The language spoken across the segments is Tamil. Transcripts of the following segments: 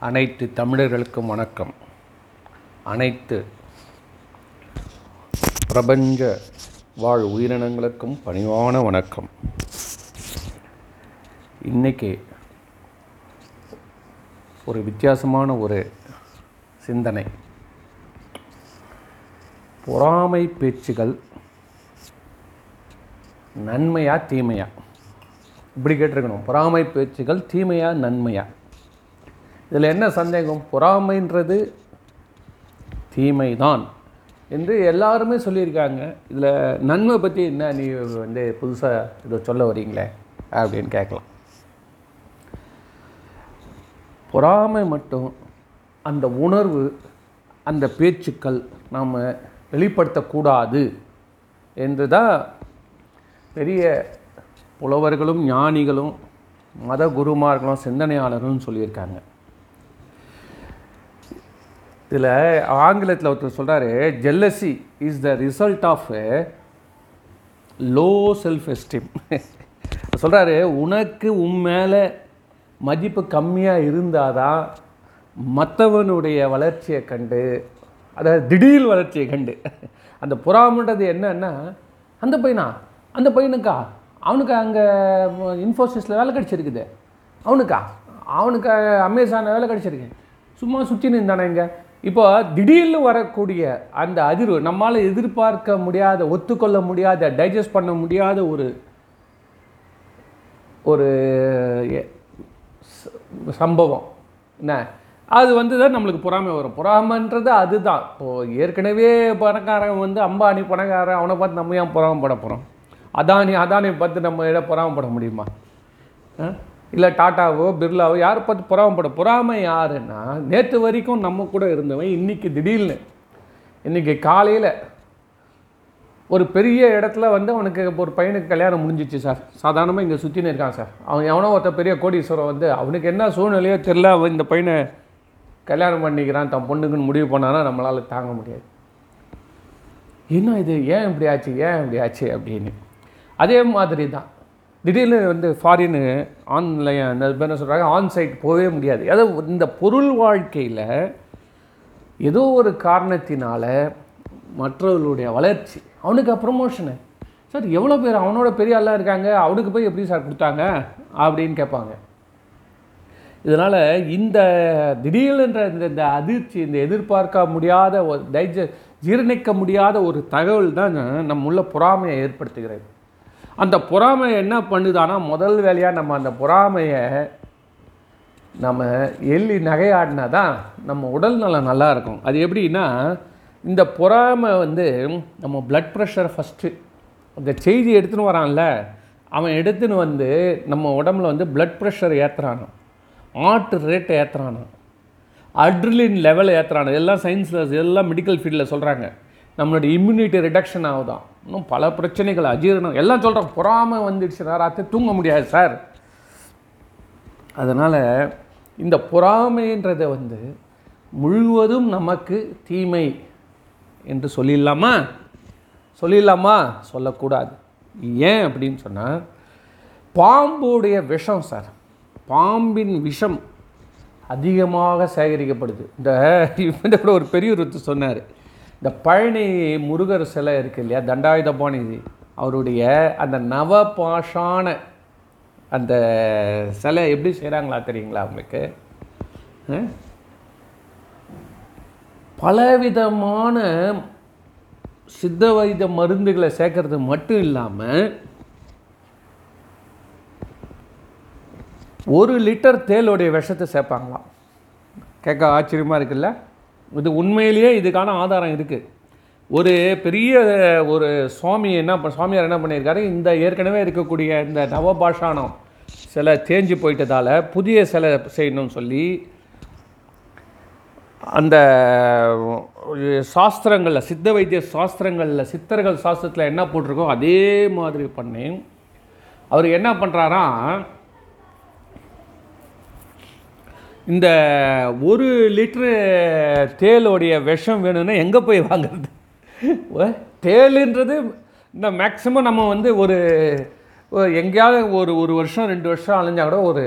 அனைத்து தமிழர்களுக்கும் வணக்கம். அனைத்து பிரபஞ்ச வாழ் உயிரினங்களுக்கும் பணிவான வணக்கம். இன்னைக்கு ஒரு வித்தியாசமான ஒரு சிந்தனை. பொறாமை பேச்சுகள் நன்மையா தீமையா? இப்படி கேட்டிருக்கணும். பொறாமை பேச்சுகள் தீமையா நன்மையா? இதில் என்ன சந்தேகம்? பொறாமைன்றது தீமைதான் என்று எல்லாருமே சொல்லியிருக்காங்க. இதில் நன்மை பற்றி என்ன நீ வந்து புதுசாக இதை சொல்ல வரீங்களே அப்படின்னு கேட்கலாம். பொறாமை மட்டும் அந்த உணர்வு அந்த பேச்சுக்கள் நாம் வெளிப்படுத்தக்கூடாது என்று தான் பெரிய புலவர்களும் ஞானிகளும் மத குருமார்களும் சிந்தனையாளர்களும் சொல்லியிருக்காங்க. இதில் ஆங்கிலத்தில் ஒருத்தர் சொல்கிறாரு jealousy is the result of low self esteem சொல்கிறாரு உனக்கு உன் மேலே மதிப்பு கம்மியாக இருந்தால் தான் மற்றவனுடைய வளர்ச்சியை கண்டு அதாவது திடீர் வளர்ச்சியை கண்டு. அந்த புறாமன்றது என்னன்னா அந்த பையனா? அந்த பையனுக்கா? அவனுக்கு அங்கே இன்ஃபோசிஸில் வேலை கிடச்சிருக்குது. அவனுக்கா? அவனுக்கு அமேசானில் வேலை கிடச்சிருக்கு. சும்மா சுற்றி நின்றானே இங்கே? இப்போ திடீர்னு வரக்கூடிய அந்த அதிர்வு நம்மால் எதிர்பார்க்க முடியாத ஒத்துக்கொள்ள முடியாத டைஜஸ்ட் பண்ண முடியாத ஒரு ஒரு எ- ச- சம்பவம். என்ன? அது வந்து தான் நம்மளுக்கு பொறாமை வரும். பொறாமைன்றது அதுதான். இப்போது ஏற்கனவே பணக்காரன் வந்து அம்பானி பணக்காரன் அவனை பார்த்து நம்ம ஏன் பொறாமப்பட போகிறோம் அதானி அதானி பார்த்து நம்ம இடம் பொறாமப்பட முடியுமா? இல்லை டாட்டாவோ பிர்லாவோ யாரை பார்த்து பொறாமப்பட பொறாமை யாருன்னா நேற்று வரைக்கும் நம்ம கூட இருந்தவன் இன்னைக்கு திடீர்னு இன்றைக்கி காலையில் ஒரு பெரிய இடத்துல வந்து அவனுக்கு ஒரு பையனுக்கு கல்யாணம் முடிஞ்சிச்சு சார். சாதாரணமாக இங்கே சுற்றினு இருக்கான் சார். அவன் எவனோ ஒருத்த பெரிய கோடீஸ்வரன் வந்து அவனுக்கு என்ன சூழ்நிலையோ தெரில அவன் இந்த பையனை கல்யாணம் பண்ணிக்கிறான் தன் பொண்ணுக்குன்னு முடிவு பண்ணானா நம்மளால் தாங்க முடியாது. என்ன இது? ஏன் இப்படி ஆச்சு? ஏன் இப்படி ஆச்சு? அப்படின்னு. அதே மாதிரி தான் திடீர்னு வந்து ஃபாரினு ஆன்லைன் அந்த என்ன சொல்கிறாங்க ஆன் சைட் போகவே முடியாது. அதாவது இந்த பொருள் வாழ்க்கையில் ஏதோ ஒரு காரணத்தினால மற்றவர்களுடைய வளர்ச்சி அவனுக்கு ப்ரொமோஷனு சார் எவ்வளோ பேர் அவனோட பெரிய ஆளாக இருக்காங்க அவனுக்கு போய் எப்படி சார் கொடுத்தாங்க அப்படின்னு கேட்பாங்க. இதனால் இந்த திடீர்ன்ற இந்த இந்த அதிர்ச்சி இந்த எதிர்பார்க்க முடியாத ஒரு டைஜ ஜீரணிக்க முடியாத ஒரு தகவல் தான் நம்ம உள்ள பொறாமையை ஏற்படுத்துகிறது. அந்த பொறாமையை என்ன பண்ணுதானா முதல் வேலையாக நம்ம அந்த பொறாமையை நம்ம எள்ளி நகையாடினா தான் நம்ம உடல் நலம் நல்லா இருக்கும். அது எப்படின்னா இந்த பொறாமை வந்து நம்ம பிளட் ப்ரெஷர் ஃபஸ்ட்டு அந்த செய்தி எடுத்துன்னு வரான்ல அவன் எடுத்துன்னு வந்து நம்ம உடம்புல வந்து பிளட் ப்ரெஷர் ஏற்றுறானோ ஆர்ட் ரேட்டை ஏற்றுறானோ அட்ரிலின் லெவல் ஏற்றுறானோ எல்லாம் சயின்ஸில் எல்லாம் மெடிக்கல் ஃபீல்டில் சொல்கிறாங்க நம்மளுடைய இம்யூனிட்டி ரிடக்ஷன் ஆகுதான். இன்னும் பல பிரச்சனைகள் அஜீரணம் எல்லாம் சொல்கிறோம் பொறாமை வந்துடுச்சுன்னா ராத்திரி தூங்க முடியாது சார். அதனால் இந்த பொறாமைன்றதை வந்து முழுவதும் நமக்கு தீமை என்று சொல்லிடலாமா? சொல்லிடலாமா? சொல்லக்கூடாது. ஏன் அப்படின்னு சொன்னால் பாம்புடைய விஷம் சார். பாம்பின் விஷம் அதிகமாக சேகரிக்கப்படுது. இந்த இவன் கூட ஒரு பெரியவர் சொன்னார். இந்த பழனி முருகர் சிலை இருக்கு இல்லையா தண்டாயுதபாணி அவருடைய அந்த நவ பாஷான அந்த சிலை எப்படி செய்கிறாங்களா தெரியுங்களா உங்களுக்கு? பலவிதமான சித்த வைத்திய மருந்துகளை சேர்க்கறது மட்டும் இல்லாமல் ஒரு லிட்டர் தேலுடைய விஷத்தை சேர்ப்பாங்களாம். கேட்க ஆச்சரியமாக இருக்குல்ல? இது உண்மையிலேயே இதுக்கான ஆதாரம் இருக்குது ஒரு பெரிய ஒரு சுவாமி என்ன சுவாமியார் என்ன பண்ணியிருக்காரு? இந்த ஏற்கனவே இருக்கக்கூடிய இந்த நவபாஷானம் சிலை தேஞ்சு போயிட்டதால் புதிய சிலை செய்யணும்னு சொல்லி அந்த சாஸ்திரங்களில் சித்த வைத்திய சாஸ்திரங்களில் சித்தர்கள் சாஸ்திரத்தில் என்ன போட்டிருக்கோ அதே மாதிரி பண்ணி அவர் என்ன பண்ணுறாராம் இந்த ஒரு லிட்ரு தேலோடைய விஷம் வேணும்னா எங்கே போய் வாங்குறது? தேலுன்றது தேளுன்றது இந்த மேக்ஸிமம் நம்ம வந்து ஒரு எங்கேயாவது ஒரு ஒரு வருஷம் ரெண்டு வருஷம் அழிஞ்சால் கூட ஒரு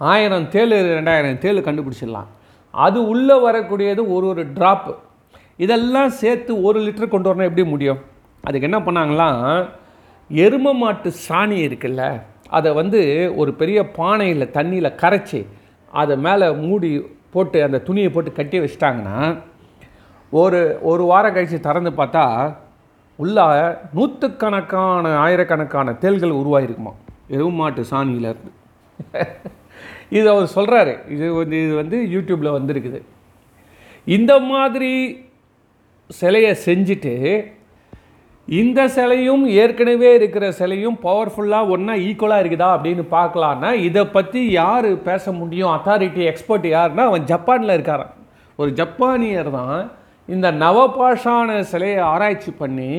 ஆயிரம் தேள் ரெண்டாயிரம் தேல் கண்டுபிடிச்சிடலாம். அது உள்ளே வரக்கூடியது ஒரு ஒரு ட்ராப்பு இதெல்லாம் சேர்த்து ஒரு லிட்டர் கொண்டு வரணும் எப்படி முடியும்? அதுக்கு என்ன பண்ணாங்களாம் எரும மாட்டு சாணி இருக்குல்ல அதை வந்து ஒரு பெரிய பானையில் தண்ணியில் கரைச்சி அதை மேலே மூடி போட்டு அந்த துணியை போட்டு கட்டி வச்சிட்டாங்கன்னா ஒரு ஒரு வாரம் கழித்து திறந்து பார்த்தா உள்ள நூற்றுக்கணக்கான ஆயிரக்கணக்கான தேள்கள் உருவாகிருக்குமா எதுவும் மாட்டு சாணியிலேருந்து இது அவர் சொல்கிறாரு இது வந்து இது வந்து யூடியூப்பில் வந்திருக்குது. இந்த மாதிரி சிலையை செஞ்சுட்டு இந்த சிலையும் ஏற்கனவே இருக்கிற சிலையும் பவர்ஃபுல்லாக ஒன்றா ஈக்குவலாக இருக்குதா அப்படின்னு பார்க்கலான்னா இதை பற்றி யார் பேச முடியும்? அத்தாரிட்டி எக்ஸ்பர்ட் யாருன்னா அவன் ஜப்பானில் இருக்காரான் ஒரு ஜப்பானியர் தான் இந்த நவபாஷான சிலையை ஆராய்ச்சி பண்ணி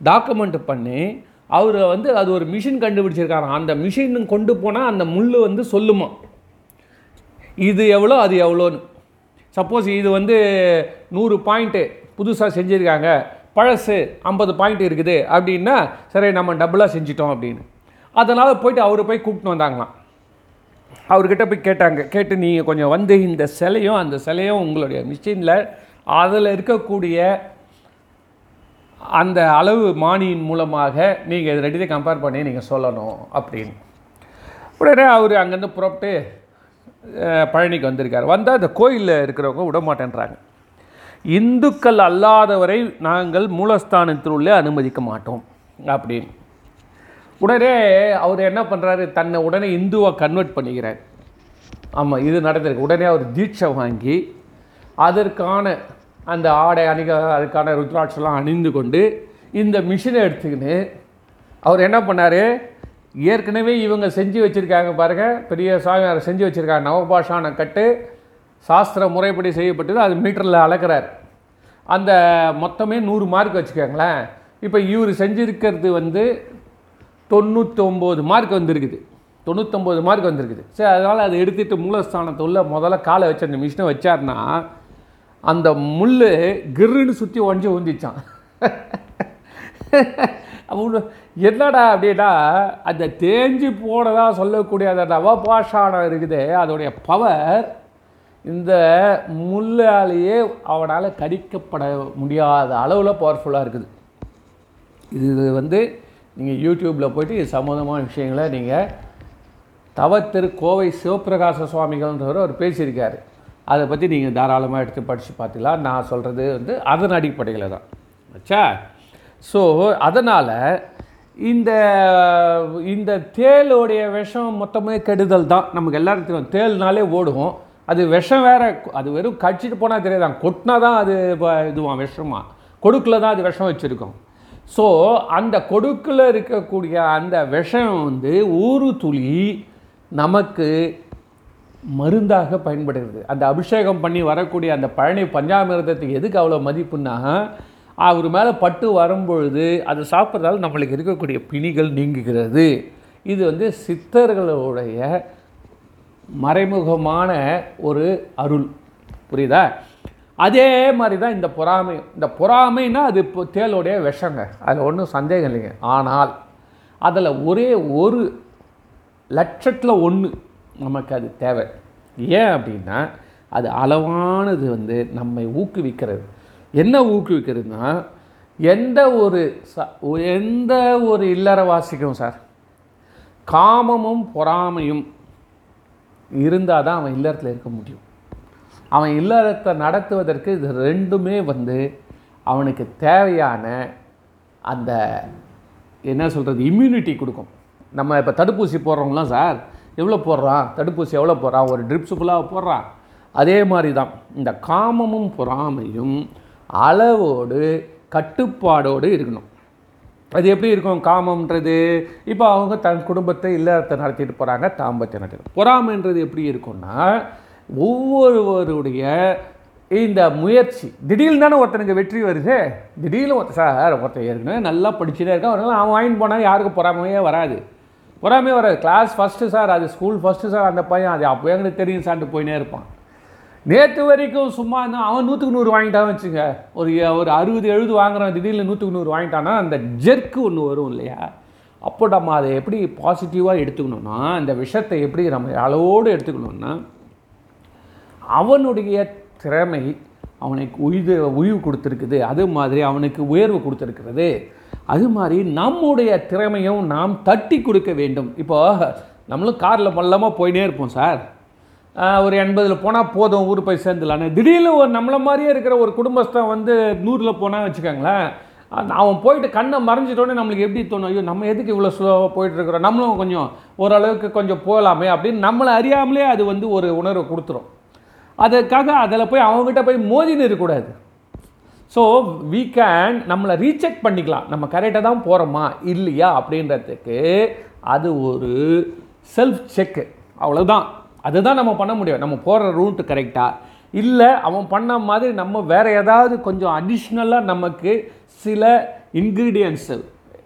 டாக்குமெண்ட் பண்ணி அவர் வந்து அது ஒரு மிஷின் கண்டுபிடிச்சிருக்காராம். அந்த மிஷின் கொண்டு போனால் அந்த முள் வந்து சொல்லுமா? இது எவ்வளோ அது எவ்வளோன்னு. சப்போஸ் இது வந்து நூறு பாயிண்ட்டு புதுசாக செஞ்சுருக்காங்க. பழசு ஐம்பது பாயிண்ட் இருக்குது அப்படின்னா சரி நம்ம டபுளாக செஞ்சிட்டோம் அப்படின்னு. அதனால் போயிட்டு அவரை போய் கூப்பிட்டு வந்தாங்களாம். அவர்கிட்ட போய் கேட்டாங்க கேட்டு நீங்கள் கொஞ்சம் வந்து இந்த சிலையும் அந்த சிலையும் உங்களுடைய மிஷினில் அதில் இருக்கக்கூடிய அந்த அளவு மானியின் மூலமாக நீங்கள் இது ரெடிதை கம்பேர் பண்ணி நீங்கள் சொல்லணும் அப்படின்னு. உடனே அவர் அங்கேருந்து புறப்பட்டு பழனிக்கு வந்திருக்கார். வந்தால் அந்த கோயிலில் இருக்கிறவங்க விட மாட்டேன்றாங்க இந்துக்கள் அல்லாதவரை நாங்கள் மூலஸ்தானத்தினுள்ளே அனுமதிக்க மாட்டோம். அப்படின்னு. உடனே அவர் என்ன பண்ணுறாரு தன்னை உடனே இந்துவை கன்வெர்ட் பண்ணிக்கிறார். ஆமாம் இது நடந்திருக்கு. உடனே அவர் தீட்சை வாங்கி அதற்கான அந்த ஆடை அணிக அதுக்கான ருத்ராட்செல்லாம் அணிந்து கொண்டு இந்த மிஷினை எடுத்துக்கின்னு அவர் என்ன பண்ணார்? ஏற்கனவே இவங்க செஞ்சு வச்சுருக்காங்க பாருங்கள் பெரிய சாமியார் செஞ்சு வச்சுருக்காங்க நவபாஷான கட்டு. சாஸ்திர முறைப்படி செய்யப்பட்டது அது மீட்டரில் அளக்கிறார். அந்த மொத்தமே நூறு மார்க் வச்சுக்கோங்களேன். இப்போ இவர் செஞ்சுருக்கிறது வந்து தொண்ணூற்றொம்பது மார்க் வந்திருக்குது. தொண்ணூற்றொம்பது மார்க் வந்திருக்குது. சரி அதனால் அதை எடுத்துகிட்டு மூலஸ்தானத்தை உள்ள முதல்ல காலை வச்சு அந்த மிஷினை வச்சார்னா அந்த முள் கிருன்னு சுற்றி ஒஞ்சி ஊந்திச்சான். அவங்க என்னடா அப்படின்னா அந்த தேஞ்சு போனதாக சொல்லக்கூடிய அந்த நவபாஷானம் இருக்குது. அதோடைய பவர் இந்த முள்ளாலேயே அவனால் கடிக்கப்பட முடியாத அளவில் பவர்ஃபுல்லாக இருக்குது. இது வந்து நீங்கள் யூடியூப்பில் போயிட்டு இது சம்மந்தமான விஷயங்களை நீங்கள் தவத்திரு கோவை சிவபிரகாச சுவாமிகள்ன்றவர் அவர் பேசியிருக்காரு. அதை பற்றி நீங்கள் தாராளமாக எடுத்து படித்து பார்த்துக்கலாம். நான் சொல்கிறது வந்து அதன் அடிப்படையில் தான். ஆச்சா ஸோ அதனால் இந்த இந்த தேளுடைய விஷம் மொத்தமே கெடுதல் தான். நமக்கு எல்லாருக்கும் தேள்னாலே ஓடும் அது விஷம் வேற அது வெறும் கடிச்சிட்டு போனால் தெரியாதான் கொட்டினா தான் அது இப்போ இதுவான் விஷமா. கொடுக்கில் தான் அது விஷம் வச்சுருக்கோம். ஸோ அந்த கொடுக்கில் இருக்கக்கூடிய அந்த விஷம் வந்து ஊறு துளி நமக்கு மருந்தாக பயன்படுகிறது. அந்த அபிஷேகம் பண்ணி வரக்கூடிய அந்த பழனி பஞ்சாமிர்தத்துக்கு எதுக்கு அவ்வளோ மதிப்புன்னா அவர் மேலே பட்டு வரும்பொழுது அது சாப்பிட்றதால நம்மளுக்கு இருக்கக்கூடிய பிணிகள் நீங்குகிறது. இது வந்து சித்தர்களுடைய மறைமுகமான ஒரு அருள். புரியுதா? அதே மாதிரி தான் இந்த பொறாமை. இந்த பொறாமைனா அது இப்போ தேளுடைய விஷங்க. அதில் ஒன்றும் சந்தேகம் இல்லைங்க. ஆனால் அதில் ஒரே ஒரு லட்சத்தில் ஒன்று நமக்கு அது தேவை. ஏன் அப்படின்னா அது அளவானது வந்து நம்மை ஊக்குவிக்கிறது. என்ன ஊக்குவிக்கிறதுனா எந்த ஒரு ச எந்த ஒரு இல்லறவாசிக்கும் சார் காமமும் பொறாமையும் இருந்தால் தான் அவன் இல்லறத்தில் இருக்க முடியும். அவன் இல்லறத்தை நடத்துவதற்கு இது ரெண்டுமே வந்து அவனுக்கு தேவையான அந்த என்ன சொல்கிறது இம்யூனிட்டி கொடுக்கும். நம்ம இப்போ தடுப்பூசி போடுறோம்லாம் சார் எவ்வளோ போடுறான்? தடுப்பூசி எவ்வளோ போடுறான்? ஒரு ட்ரிப்ஸ் ஃபுல்லாக போடுறான். அதே மாதிரி தான் இந்த காமமும் பொறாமையும் அளவோடு கட்டுப்பாடோடு இருக்கணும். அது எப்படி இருக்கும்? காமம்ன்றது. இப்போ அவங்க தன் குடும்பத்தை இல்லறத்தை நடத்திட்டு போகிறாங்க தாம்பத்தை நடத்திட்டு பொறாமைன்றது எப்படி இருக்கும்னா ஒவ்வொருவருடைய இந்த முயற்சி திடீர்னு தானே ஒருத்தனுக்கு வெற்றி வருது. திடீர்னு ஒருத்தர் சார் ஒருத்தர் ஏற்கனவே நல்லா படிச்சுட்டே இருக்கான் அதனால அவன் வாங்கிட்டு போனால் யாருக்கும் பொறாமையே வராது. பொறாமையே வராது. கிளாஸ் ஃபஸ்ட்டு சார் அது ஸ்கூல் ஃபஸ்ட்டு சார் அந்த பையன் அது அப்போ எங்களுக்கு தெரியும் சார்ட்டு போயினே இருப்பான். நேற்று வரைக்கும் சும்மா இருந்தால் அவன் நூற்றுக்கு நூறு வாங்கிட்டான் வச்சுங்க ஒரு ஒரு அறுபது எழுபது வாங்குறான் திடீர்னு நூற்றுக்கு நூறு வாங்கிட்டான்னா அந்த ஜெர்க்கு ஒன்று வரும் இல்லையா? அப்போ நம்ம அதை எப்படி பாசிட்டிவாக எடுத்துக்கணும்னா அந்த விஷத்தை எப்படி நம்ம அளவோடு எடுத்துக்கணும்னா அவனுடைய திறமை அவனுக்கு உயிர் உயிர் கொடுத்துருக்குது. அது மாதிரி அவனுக்கு உயர்வு கொடுத்துருக்கிறது. அது மாதிரி நம்முடைய திறமையும் நாம் தட்டி கொடுக்க வேண்டும். இப்போ நம்மளும் காரில் மல்லமாக போயினே இருப்போம் சார். ஒரு எண்பதில் போனால் போதும் ஊர் போய் சேர்ந்துலான்னு திடீர்னு ஒரு நம்மளை மாதிரியே இருக்கிற ஒரு குடும்பஸ்தன் வந்து நூறில் போனால் வச்சுக்கோங்களேன். அவன் போயிட்டு கண்ணை மறைஞ்சிட்டோன்னே நம்மளுக்கு எப்படி தோணும்? ஐயோ நம்ம எதுக்கு இவ்வளோ ஸ்லோவாக போயிட்டுருக்குறோம் நம்மளும் கொஞ்சம் ஓரளவுக்கு கொஞ்சம் போகலாமே அப்படின்னு நம்மளை அறியாமலே அது வந்து ஒரு உணர்வை கொடுத்துரும். அதுக்காக அதில் போய் அவங்ககிட்ட போய் மோதின்னு இருக்கக்கூடாது ஸோ வீ கேன் நம்மளை ரீசெக் பண்ணிக்கலாம். நம்ம கரெக்டாக தான் போகிறோமா இல்லையா அப்படின்றதுக்கு அது ஒரு செல்ஃப் செக்கு அவ்வளோதான் அதுதான் நம்ம பண்ண முடியும். நம்ம போகிற ரூட் கரெக்டாக இல்லை அவன் பண்ண மாதிரி நம்ம வேறு ஏதாவது கொஞ்சம் அடிஷ்னலாக நமக்கு சில இன்க்ரீடியன்ஸு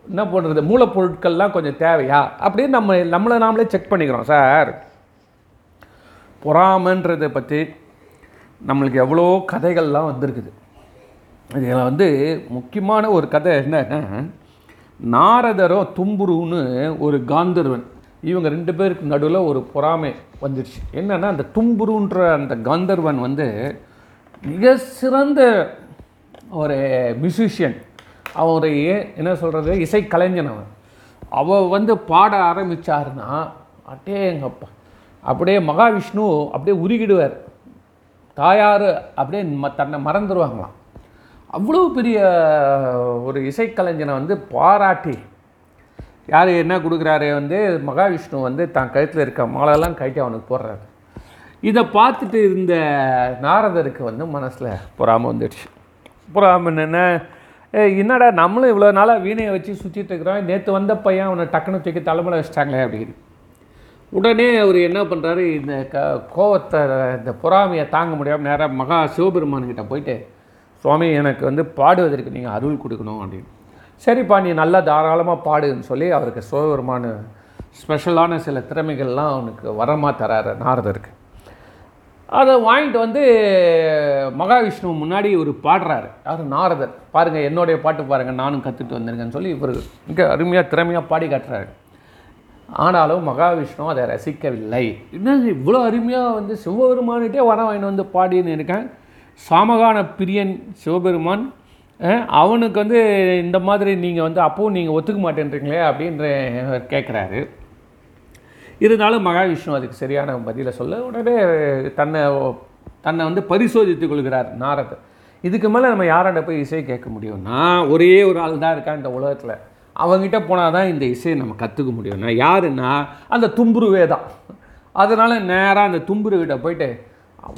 என்ன பண்ணுறது மூலப்பொருட்கள்லாம் கொஞ்சம் தேவையா? அப்படின்னு நம்ம நம்மளை நாமளே செக் பண்ணிக்கிறோம் சார் பொறாமன்றதை பற்றி நம்மளுக்கு எவ்வளோ கதைகள்லாம் வந்திருக்குது. இதில் வந்து முக்கியமான ஒரு கதை என்னன்னா நாரதரோ தும்புருன்னு ஒரு காந்தர்வன். இவங்க ரெண்டு பேருக்கு நடுவில் ஒரு பொறாமை வந்துடுச்சு என்னென்னா அந்த தும்புருன்ற அந்த காந்தர்வன் வந்து மிக சிறந்த ஒரு மியூசிஷியன் அவருடைய என்ன சொல்கிறது இசை கலைஞன் அவன். அவ வந்து பாட ஆரம்பிச்சாருன்னா அட்டேங்கப்பா அப்படியே மகாவிஷ்ணு அப்படியே உருகிடுவார். தாயார் அப்படியே ம தன்னை மறந்துடுவாங்களாம் அவ்வளோ பெரிய ஒரு இசைக்கலைஞனை வந்து பாராட்டி யார் என்ன கொடுக்குறாரு வந்து மகாவிஷ்ணு வந்து தான் கழுத்தில் இருக்க மாலைலாம் கழட்டி அவனுக்கு போடுறாரு. இதை பார்த்துட்டு இருந்த நாரதருக்கு வந்து மனசில் பொறாமல் வந்துடுச்சு. பொறாமல் என்ன என்னடா நம்மளும் இவ்வளோ நாளாக வீணையை வச்சு சுற்றிட்டு இருக்கிறோம். நேற்று வந்த பையன் அவனை டக்குன்னு தூக்கி தலைமுறை வச்சிட்டாங்களே அப்படின்னு. உடனே அவர் என்ன பண்ணுறாரு இந்த க கோவத்தை இந்த பொறாமையை தாங்க முடியாமல் நேராக மகா சிவபெருமான்கிட்ட போயிட்டு சுவாமி எனக்கு வந்து பாடுவதற்கு நீங்கள் அருள் கொடுக்கணும் அப்படின்னு. சரிப்பா நீ நல்லா தாராளமாக பாடுன்னு சொல்லி அவருக்கு சிவபெருமான ஸ்பெஷலான சில திறமைகள்லாம் அவனுக்கு வரமாக தராரு நாரதருக்கு. அதை வாங்கிட்டு வந்து மகாவிஷ்ணு முன்னாடி இவர் பாடுறாரு. அவர் நாரதர். பாருங்கள் என்னுடைய பாட்டு பாருங்கள் நானும் கற்றுட்டு வந்திருக்கேன்னு சொல்லி இவர் மிக அருமையாக திறமையாக பாடி காட்டுறாரு. ஆனாலும் மகாவிஷ்ணு அதை ரசிக்கவில்லை. என்ன இவ்வளோ அருமையாக வந்து சிவபெருமானிட்டே வர வாங்கிட்டு வந்து பாடின்னு இருக்கேன். சாமகான பிரியன் சிவபெருமான் அவனுக்கு வந்து இந்த மாதிரி நீங்கள் வந்து அப்பவும் நீங்கள் ஒத்துக்க மாட்டேன்றீங்களே அப்படின்ற கேட்குறாரு இருந்தாலும் மகாவிஷ்ணு அதுக்கு சரியான பதிலை சொல்ல உடனே தன்னை தன்னை வந்து பரிசோதித்துக் கொள்கிறார் நாரதர். இதுக்கு மேலே நம்ம யாரோட போய் இசையை கேட்க முடியும்னா ஒரே ஒரு ஆள் தான் இருக்கான் இந்த உலகத்தில். அவங்ககிட்ட போனால் தான் இந்த இசையை நம்ம கற்றுக்க முடியும்னா யாருன்னா அந்த தும்புருவே தான் அதனால் நேராக அந்த தும்புருவிட்ட போயிட்டு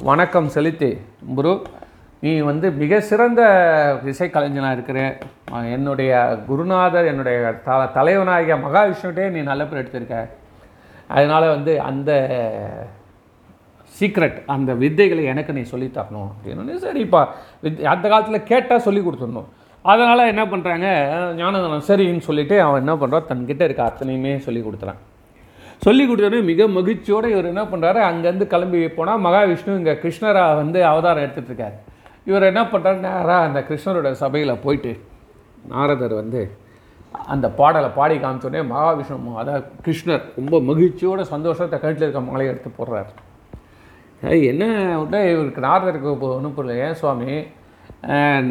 வணக்கம் செலுத்தி தும்புரு நீ வந்து மிக சிறந்த இசைக்கலைஞனாக இருக்கிற என்னுடைய குருநாதர் என்னுடைய த தலைவனாகிய மகாவிஷ்ணுட்டே நீ நல்ல பேர் எடுத்திருக்க. அதனால் வந்து அந்த சீக்ரெட் அந்த வித்தைகளை எனக்கு நீ சொல்லித் தரணும் அப்படின்னு சரிப்பா வித் அந்த காலத்தில் கேட்டால் சொல்லி கொடுத்துடணும். அதனால் என்ன பண்ணுறாங்க ஞானதனம் சரின்னு சொல்லிவிட்டு அவன் என்ன பண்ணுறான் தன்கிட்ட இருக்க அத்தனையுமே சொல்லி கொடுத்துறான் சொல்லி கொடுத்தோடனே மிக மகிழ்ச்சியோடு இவர் என்ன பண்ணுறாரு அங்கேருந்து கிளம்பி போனால் மகாவிஷ்ணு இங்கே கிருஷ்ணரா வந்து அவதாரம் எடுத்துகிட்டு இருக்காரு. இவர் என்ன பண்ணுறாரு நேராக அந்த கிருஷ்ணரோட சபையில் போயிட்டு நாரதர் வந்து அந்த பாடலை பாடி காமிச்சோடனே மகாவிஷ்ணு அதாவது கிருஷ்ணர் ரொம்ப மகிழ்ச்சியோட சந்தோஷத்தை கட்டில் இருக்க மலையை எடுத்து போடுறாரு. என்ன விட்டா இவருக்கு நாரதருக்கு ஒன்றும் புரியல. ஏன் சுவாமி?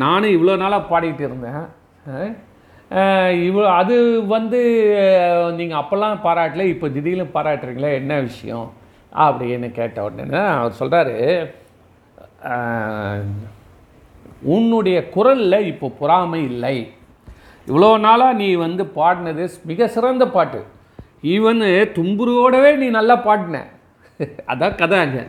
நானும் இவ்வளோ நாளாக பாடிக்கிட்டு இருந்தேன். இவ்வளோ அது வந்து நீங்கள் அப்போல்லாம் பாராட்டல இப்போ திடீர்னு பாராட்டுறீங்களே என்ன விஷயம்? அப்படின்னு கேட்ட உடனே அவர் சொல்கிறாரு உன்னுடைய குரலில் இப்போ பொறாமை இல்லை. இவ்வளோ நாளாக நீ வந்து பாடினது மிக சிறந்த பாட்டு. ஈவன் தும்புருவோடவே நீ நல்லா பாடின. அதான் கதை அங்கே.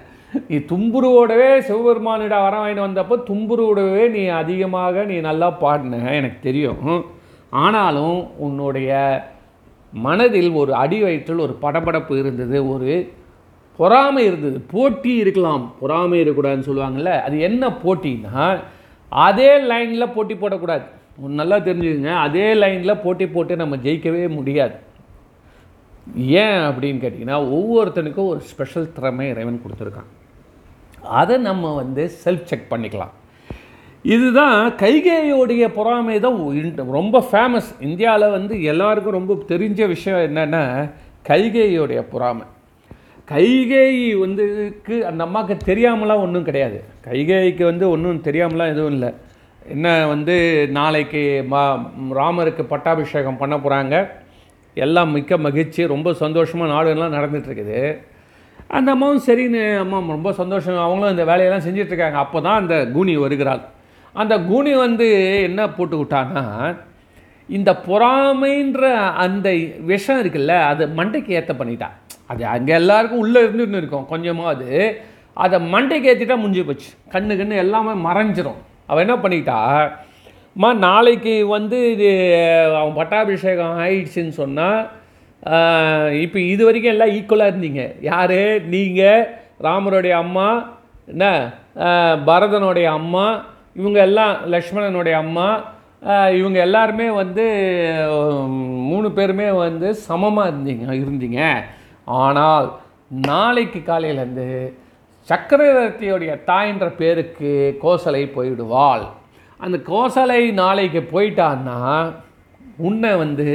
நீ தும்புருவோடவே சிவபெருமானிட வர வாங்கிட்டு வந்தப்போ தும்புருவோடவே நீ அதிகமாக நீ நல்லா பாடின எனக்கு தெரியும். ஆனாலும் உன்னுடைய மனதில் ஒரு அடி வயிற்றில் ஒரு படபடப்பு இருந்தது ஒரு பொறாமை இருந்தது. போட்டி இருக்கலாம். பொறாமை இருக்கக்கூடாதுன்னு சொல்லுவாங்கள்ல அது என்ன போட்டின்னா அதே லைனில் போட்டி போடக்கூடாது. ஒன்று நல்லா தெரிஞ்சுக்கங்க அதே லைனில் போட்டி போட்டு நம்ம ஜெயிக்கவே முடியாது. ஏன் அப்படின்னு கேட்டிங்கன்னா ஒவ்வொருத்தனுக்கும் ஒரு ஸ்பெஷல் திறமை இறைவன் கொடுத்துருக்கான். அதை நம்ம வந்து செல்ஃப் செக் பண்ணிக்கலாம். இதுதான் கைகேயோடைய பொறாமை தான் ரொம்ப ஃபேமஸ் இந்தியாவில் வந்து எல்லாருக்கும் ரொம்ப தெரிஞ்ச விஷயம் என்னென்னா கைகேயோடைய பொறாமை. கைகேயி வந்துக்கு அந்த அம்மாவுக்கு தெரியாமலாம் ஒன்றும் கிடையாது. கைகேயிக்கு வந்து ஒன்றும் தெரியாமலாம் எதுவும் இல்லை. என்ன வந்து நாளைக்கு மா ராமருக்கு பட்டாபிஷேகம் பண்ண போகிறாங்க எல்லாம் மிக்க மகிழ்ச்சி ரொம்ப சந்தோஷமாக நாடுலாம் நடந்துகிட்ருக்குது அந்த அம்மாவும் சரின்னு அம்மா ரொம்ப சந்தோஷம். அவங்களும் இந்த வேலையெல்லாம் செஞ்சிட்ருக்காங்க அப்போ தான் அந்த கூனி வருகிறாள். அந்த கூனி வந்து என்ன போட்டு விட்டான்னா இந்த பொறாமைன்ற அந்த விஷம் இருக்குல்ல அது மண்டைக்கு ஏற்ற பண்ணிட்டா. அது அங்கே எல்லாருக்கும் உள்ளே இருந்துன்னு இருக்கும். கொஞ்சமாக அது. அதை மண்டைக்கு ஏற்றிட்டா முடிஞ்சு போச்சு. கண்ணு கண்ணு எல்லாமே மறைஞ்சிரும். அவள் என்ன பண்ணிக்கிட்டா அம்மா நாளைக்கு வந்து இது அவன் பட்டாபிஷேகம் ஆயிடுச்சுன்னு சொன்னால் இப்போ இது வரைக்கும் எல்லாம் ஈக்குவலாக இருந்தீங்க. யார்? நீங்கள் ராமருடைய அம்மா என்ன? பரதனுடைய அம்மா இவங்க எல்லாம் லக்ஷ்மணனுடைய அம்மா இவங்க எல்லாருமே வந்து மூணு பேருமே வந்து சமமாக இருந்தீங்க இருந்தீங்க. ஆனால் நாளைக்கு காலையிலேருந்து சக்கரவர்த்தியுடைய தாயின்ற பேருக்கு கோசலை போயிடுவாள். அந்த கோசலை நாளைக்கு போயிட்டான்னா உன்னை வந்து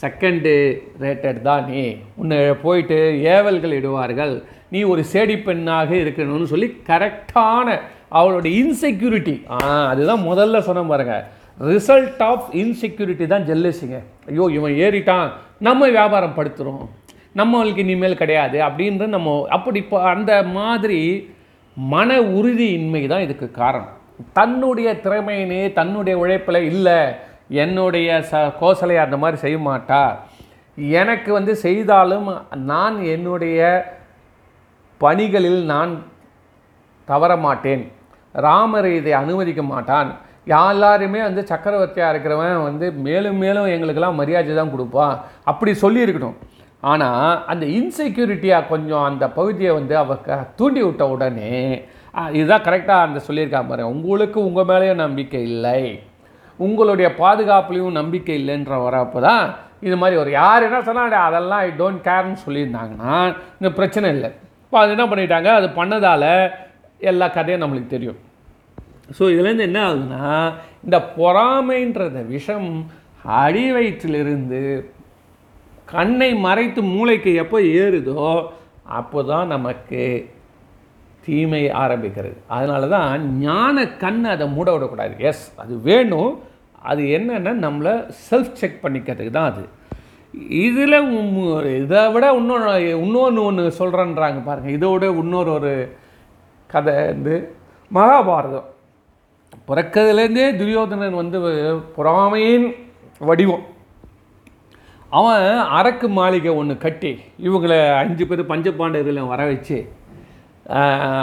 செகண்டு ரேட்டட் தான் நீ. உன்னை போயிட்டு ஏவல்கள் இடுவார்கள். நீ ஒரு சேடி பெண்ணாக இருக்கணும்னு சொல்லி கரெக்டான அவளோட இன்செக்யூரிட்டி ஆ அதுதான் முதல்ல சொன்ன பாருங்க. ரிசல்ட் ஆஃப் இன்செக்யூரிட்டி தான் ஜெல்லசிங்க ஐயோ இவன் ஏறிட்டான். நம்ம வியாபாரம் படுத்துகிறோம் நம்மளுக்கு இனிமேல் கிடையாது அப்படின்ற நம்ம அப்படி இப்போ அந்த மாதிரி மன உறுதியின்மை தான் இதுக்கு காரணம். தன்னுடைய திறமையினே தன்னுடைய உழைப்பில் இல்லை என்னுடைய ச கோசலை அந்த மாதிரி செய்ய மாட்டா. எனக்கு வந்து செய்தாலும் நான் என்னுடைய பணிகளில் நான் தவற மாட்டேன். ராமர் இதை அனுமதிக்க மாட்டான். எல்லாருமே வந்து சக்கரவர்த்தியாக இருக்கிறவன் வந்து மேலும் மேலும் எங்களுக்கெல்லாம் மரியாதை தான் கொடுப்பான். அப்படி சொல்லியிருக்கணும். ஆனால் அந்த இன்செக்யூரிட்டியாக கொஞ்சம் அந்த பகுதியை வந்து அவ க- தூண்டி விட்ட உடனே இதுதான் கரெக்டாக அந்த சொல்லியிருக்காங்க பாருங்க. உங்களுக்கு உங்கள் மேலேயும் நம்பிக்கை இல்லை. உங்களுடைய பாதுகாப்புலையும் நம்பிக்கை இல்லைன்ற வரப்போ தான் இது மாதிரி ஒரு யார் என்ன சொன்னால் அதெல்லாம் ஐ டோன்ட் கேர்னு சொல்லியிருந்தாங்கன்னா இந்த பிரச்சனை இல்லை. இப்போ அது என்ன பண்ணிட்டாங்க? அது பண்ணதால் எல்லா கதையும் நம்மளுக்கு தெரியும். ஸோ இதுலேருந்து என்ன ஆகுதுன்னா இந்த பொறாமைன்றத விஷம் அடி வயிற்றிலிருந்து கண்ணை மறைத்து மூளைக்கு எப்போ ஏறுதோ அப்போ தான் நமக்கு தீமை ஆரம்பிக்கிறது. அதனால தான் ஞான கண் அதை மூட விடக்கூடாது. எஸ் அது வேணும். அது என்னென்னா நம்மளை செல்ஃப் செக் பண்ணிக்கிறதுக்கு தான் அது. இதில் இதை விட இன்னொன்று இன்னொன்று ஒன்று சொல்கிறேன்றாங்க பாருங்கள் இதோட இன்னொரு ஒரு கதை வந்து மகாபாரதம். பிறக்கிறதுலேருந்தே துரியோதனன் வந்து பொறாமையின் வடிவம். அவன் அரக்கு மாளிகை ஒன்று கட்டி இவங்களை அஞ்சு பேர் பஞ்சபாண்டவர்களை வர வச்சு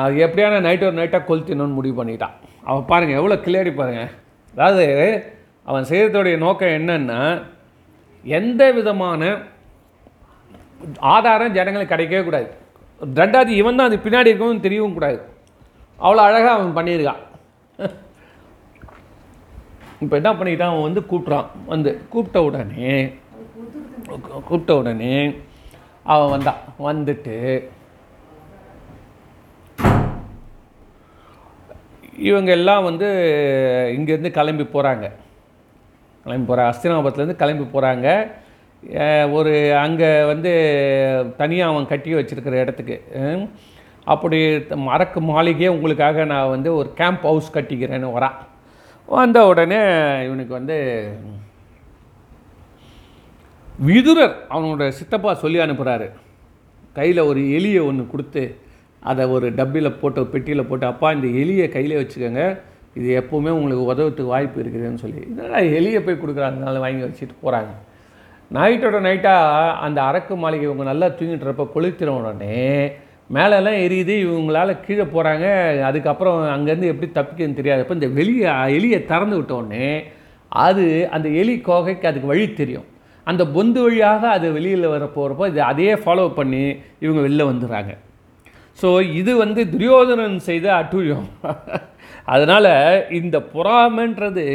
அது எப்படியான நைட் ஒரு நைட்டாக கொளுத்தினோன்னு முடிவு பண்ணிட்டான். அவன் பாருங்கள் எவ்வளோ கிளியாடி பாருங்கள் அதாவது அவன் செய்கிறதோடைய நோக்கம் என்னன்னா எந்த விதமான ஆதாரம் ஜனங்களுக்கு கிடைக்கவே கூடாது. ரெண்டாவது இவன் தான் அது பின்னாடி இருக்கவும் தெரியவும் கூடாது. அவ்வளோ அழகாக அவன் பண்ணியிருக்கான். இப்போ என்ன பண்ணிக்கிட்டான் அவன் வந்து கூப்பிட்றான் வந்து கூப்பிட்ட உடனே கூப்பிட்ட உடனே அவன் வந்தான். வந்துட்டு இவங்க எல்லாம் வந்து இங்கேருந்து கிளம்பி போகிறாங்க கிளம்பி போகிற அஸ்தினாபத்துலேருந்து கிளம்பி போகிறாங்க ஒரு அங்கே வந்து தனியாக அவன் கட்டி வச்சுருக்கிற இடத்துக்கு. அப்படி மறக்கு மாளிகையே உங்களுக்காக நான் வந்து ஒரு கேம்ப் ஹவுஸ் கட்டிக்கிறேன்னு வரான். வந்த உடனே இவனுக்கு வந்து விதுரர் அவனோட சித்தப்பா சொல்லி அனுப்புகிறாரு கையில் ஒரு எலியை ஒன்று கொடுத்து அதை ஒரு டப்பியில் போட்டு பெட்டியில் போட்டு அப்பா இந்த எலியை கையில் வச்சுக்கோங்க. இது எப்போவுமே உங்களுக்கு உதவத்துக்கு வாய்ப்பு இருக்குதுன்னு சொல்லி. இதனால் எலியை போய் கொடுக்குறாங்கனால வாங்கி வச்சுட்டு போகிறாங்க நைட்டோட நைட்டாக அந்த அரக்கு மாளிகை இவங்க நல்லா தூங்கிட்டுறப்ப கொளுத்தின உடனே மேலெல்லாம் எரியுது. இவங்களால கீழே போகிறாங்க அதுக்கப்புறம் அங்கேருந்து எப்படி தப்பிக்கன்னு தெரியாது. அப்போ இந்த வெளியே எலியை திறந்து விட்ட உடனே அது அந்த எலி கோகைக்கு அதுக்கு வழி தெரியும். அந்த பொந்து வழியாக அது வெளியில் வர போகிறப்போ இது அதையே ஃபாலோ பண்ணி இவங்க வெளில வந்துடுறாங்க. ஸோ இது வந்து துரியோதனன் செய்த அட்டூழியம். அதனால் இந்த புறாமன்றது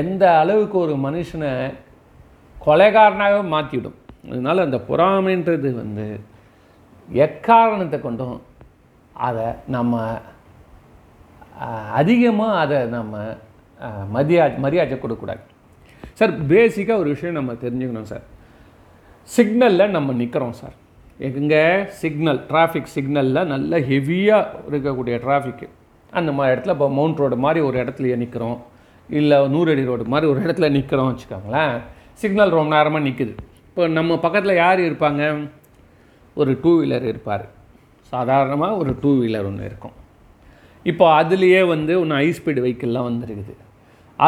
எந்த அளவுக்கு ஒரு மனுஷனை கொலைகாரனாக மாற்றிவிடும் அதனால் அந்த புறாமைன்றது வந்து எக்காரணத்தை கொண்டும் அதை நம்ம அதிகமாக அதை நம்ம அஹ், மரியா மரியாதை கொடுக்கக்கூடாது. சார் பேசிக்காக ஒரு விஷயம் நம்ம தெரிஞ்சுக்கணும் சார். சிக்னலில் நம்ம நிற்கிறோம் சார். எங்கே சிக்னல் டிராஃபிக் சிக்னலில் நல்ல ஹெவியாக இருக்கக்கூடிய டிராஃபிக்கு அந்த மாதிரி இடத்துல இப்போ மவுண்ட் ரோடு மாதிரி ஒரு இடத்துலையே நிற்கிறோம் இல்லை நூறடி ரோடு மாதிரி ஒரு இடத்துல நிற்கிறோம் வச்சுக்கோங்களேன். சிக்னல் ரொம்ப நேரமாக நிற்குது இப்போ நம்ம பக்கத்தில் யார் இருப்பாங்க? ஒரு டூ வீலர் இருப்பார். சாதாரணமாக ஒரு டூ வீலர் ஒன்று இருக்கும். இப்போ அதுலேயே வந்து ஒன்று ஹை ஸ்பீடு வெஹிக்கிள்லாம் வந்துருக்குது.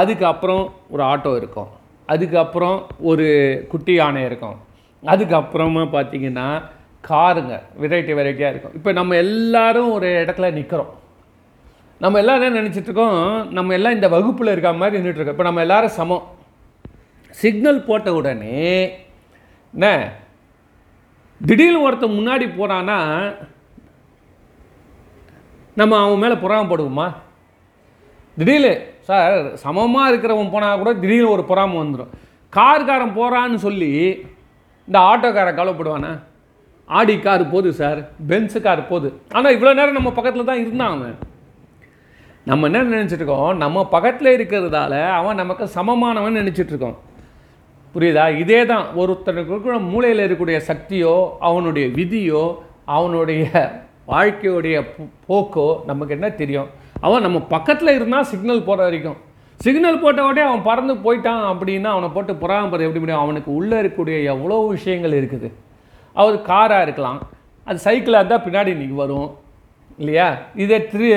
அதுக்கப்புறம் ஒரு ஆட்டோ இருக்கும். அதுக்கப்புறம் ஒரு குட்டி யானை இருக்கும். அதுக்கப்புறமா பார்த்தீங்கன்னா காருங்க வெரைட்டி வெரைட்டியாக இருக்கும். இப்போ நம்ம எல்லாரும் ஒரு இடத்துல நிற்கிறோம் நம்ம எல்லாம் என்ன நினச்சிட்ருக்கோம் நம்ம எல்லாம் இந்த வகுப்பில் இருக்க மாதிரி நின்றுட்டுருக்கோம் இப்போ நம்ம எல்லோரும் சமம். சிக்னல் போட்ட உடனே என்ன? திடீர்னு ஒருத்தன் முன்னாடி போனான்னா நம்ம அவன் மேலே பொறாமப்படுவோமா திடீர்னு சார் சமமாக இருக்கிறவன் போனால் கூட திடீர்னு ஒரு பொறாமை வந்துடும் கார்காரன் போகிறான்னு சொல்லி இந்த ஆட்டோக்காரன் கவலைப்படுவானா? ஆடி கார் போகுது சார் பென்ஸு கார் போகுது ஆனால் இவ்வளோ நேரம் நம்ம பக்கத்தில் தான் இருந்தான் அவன். நம்ம என்ன நினச்சிட்ருக்கோம் நம்ம பக்கத்தில் இருக்கிறதால அவன் நமக்கு சமமானவன் நினச்சிட்ருக்கோம் புரியுதா? இதே தான். ஒருத்தனுக்கு இருக்கிற மூளையில் இருக்கக்கூடிய சக்தியோ அவனுடைய விதியோ அவனுடைய வாழ்க்கையுடைய போக்கோ நமக்கு என்ன தெரியும்? அவன் நம்ம பக்கத்தில் இருந்தால் சிக்னல் போகிற வரைக்கும். சிக்னல் போட்ட உடனே அவன் பறந்து போயிட்டான் அப்படின்னா அவனை போட்டு புறாம எப்படி முடியும்? அவனுக்கு உள்ளே இருக்கக்கூடிய எவ்வளோ விஷயங்கள் இருக்குது. அவர் காராக இருக்கலாம். அது சைக்கிளாக இருந்தால் பின்னாடி இன்றைக்கி வரும். இல்லையா? இதே த்ரீ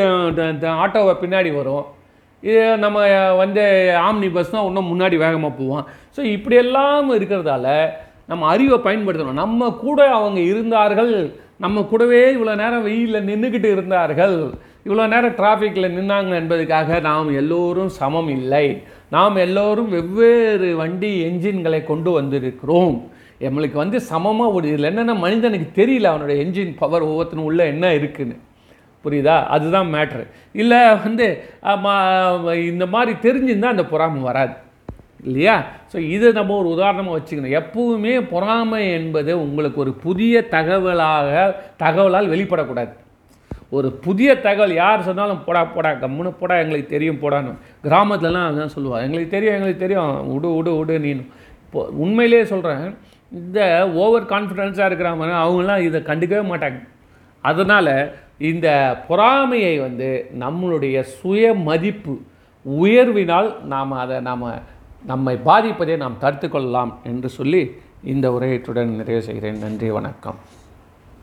ஆட்டோவை பின்னாடி வரும். இது நம்ம வந்து ஆம்னி பஸ்னால் இன்னும் முன்னாடி வேகமாக போவோம். ஸோ இப்படியெல்லாம் இருக்கிறதால நம்ம அறிவை பயன்படுத்தணும். நம்ம கூட அவங்க இருந்தார்கள். நம்ம கூடவே இவ்வளோ நேரம் வெயிலில் நின்றுக்கிட்டு இருந்தார்கள். இவ்வளோ நேரம் டிராஃபிக்கில் நின்னாங்க என்பதுக்காக நாம் எல்லோரும் சமம் இல்லை. நாம் எல்லோரும் வெவ்வேறு வண்டி என்ஜின்களை கொண்டு வந்திருக்கிறோம். நம்மளுக்கு வந்து சமமாக ஒரு இதில் என்னென்ன மனிதனுக்கு தெரியல அவனுடைய என்ஜின் பவர் ஒவ்வொருத்தனும் உள்ளே என்ன இருக்குன்னு. புரியுதா? அதுதான் மேட்ரு இல்லை வந்து இந்த மாதிரி தெரிஞ்சிருந்தால் அந்த பொறாமை வராது. இல்லையா? ஸோ இதை நம்ம ஒரு உதாரணமாக வச்சுக்கணும். எப்பவுமே பொறாமை என்பது உங்களுக்கு ஒரு புதிய தகவலாக தகவலால் வெளிப்படக்கூடாது. ஒரு புதிய தகவல் யார் சொன்னாலும் போடா போடா கம்முன்னு போடா எங்களுக்கு தெரியும் போடான்னு. கிராமத்துலலாம் அதான் சொல்லுவாள் எங்களுக்கு தெரியும் எங்களுக்கு தெரியும். விடு விடு விடு நீ இப்போ உண்மையிலேயே சொல்கிறேன் இந்த ஓவர் கான்ஃபிடென்ஸாக இருக்கிறவங்க அவங்களாம் இதை கண்டுக்கவே மாட்டாங்க. அதனால் இந்த பொறாமையை வந்து நம்மளுடைய சுய மதிப்பு உயர்வினால் நாம் அதை நாம் நம்மை பாதிப்பதை நாம் தடுத்து கொள்ளலாம் என்று சொல்லி இந்த உரையீட்டுடன் நிறைவு செய்கிறேன். நன்றி வணக்கம்.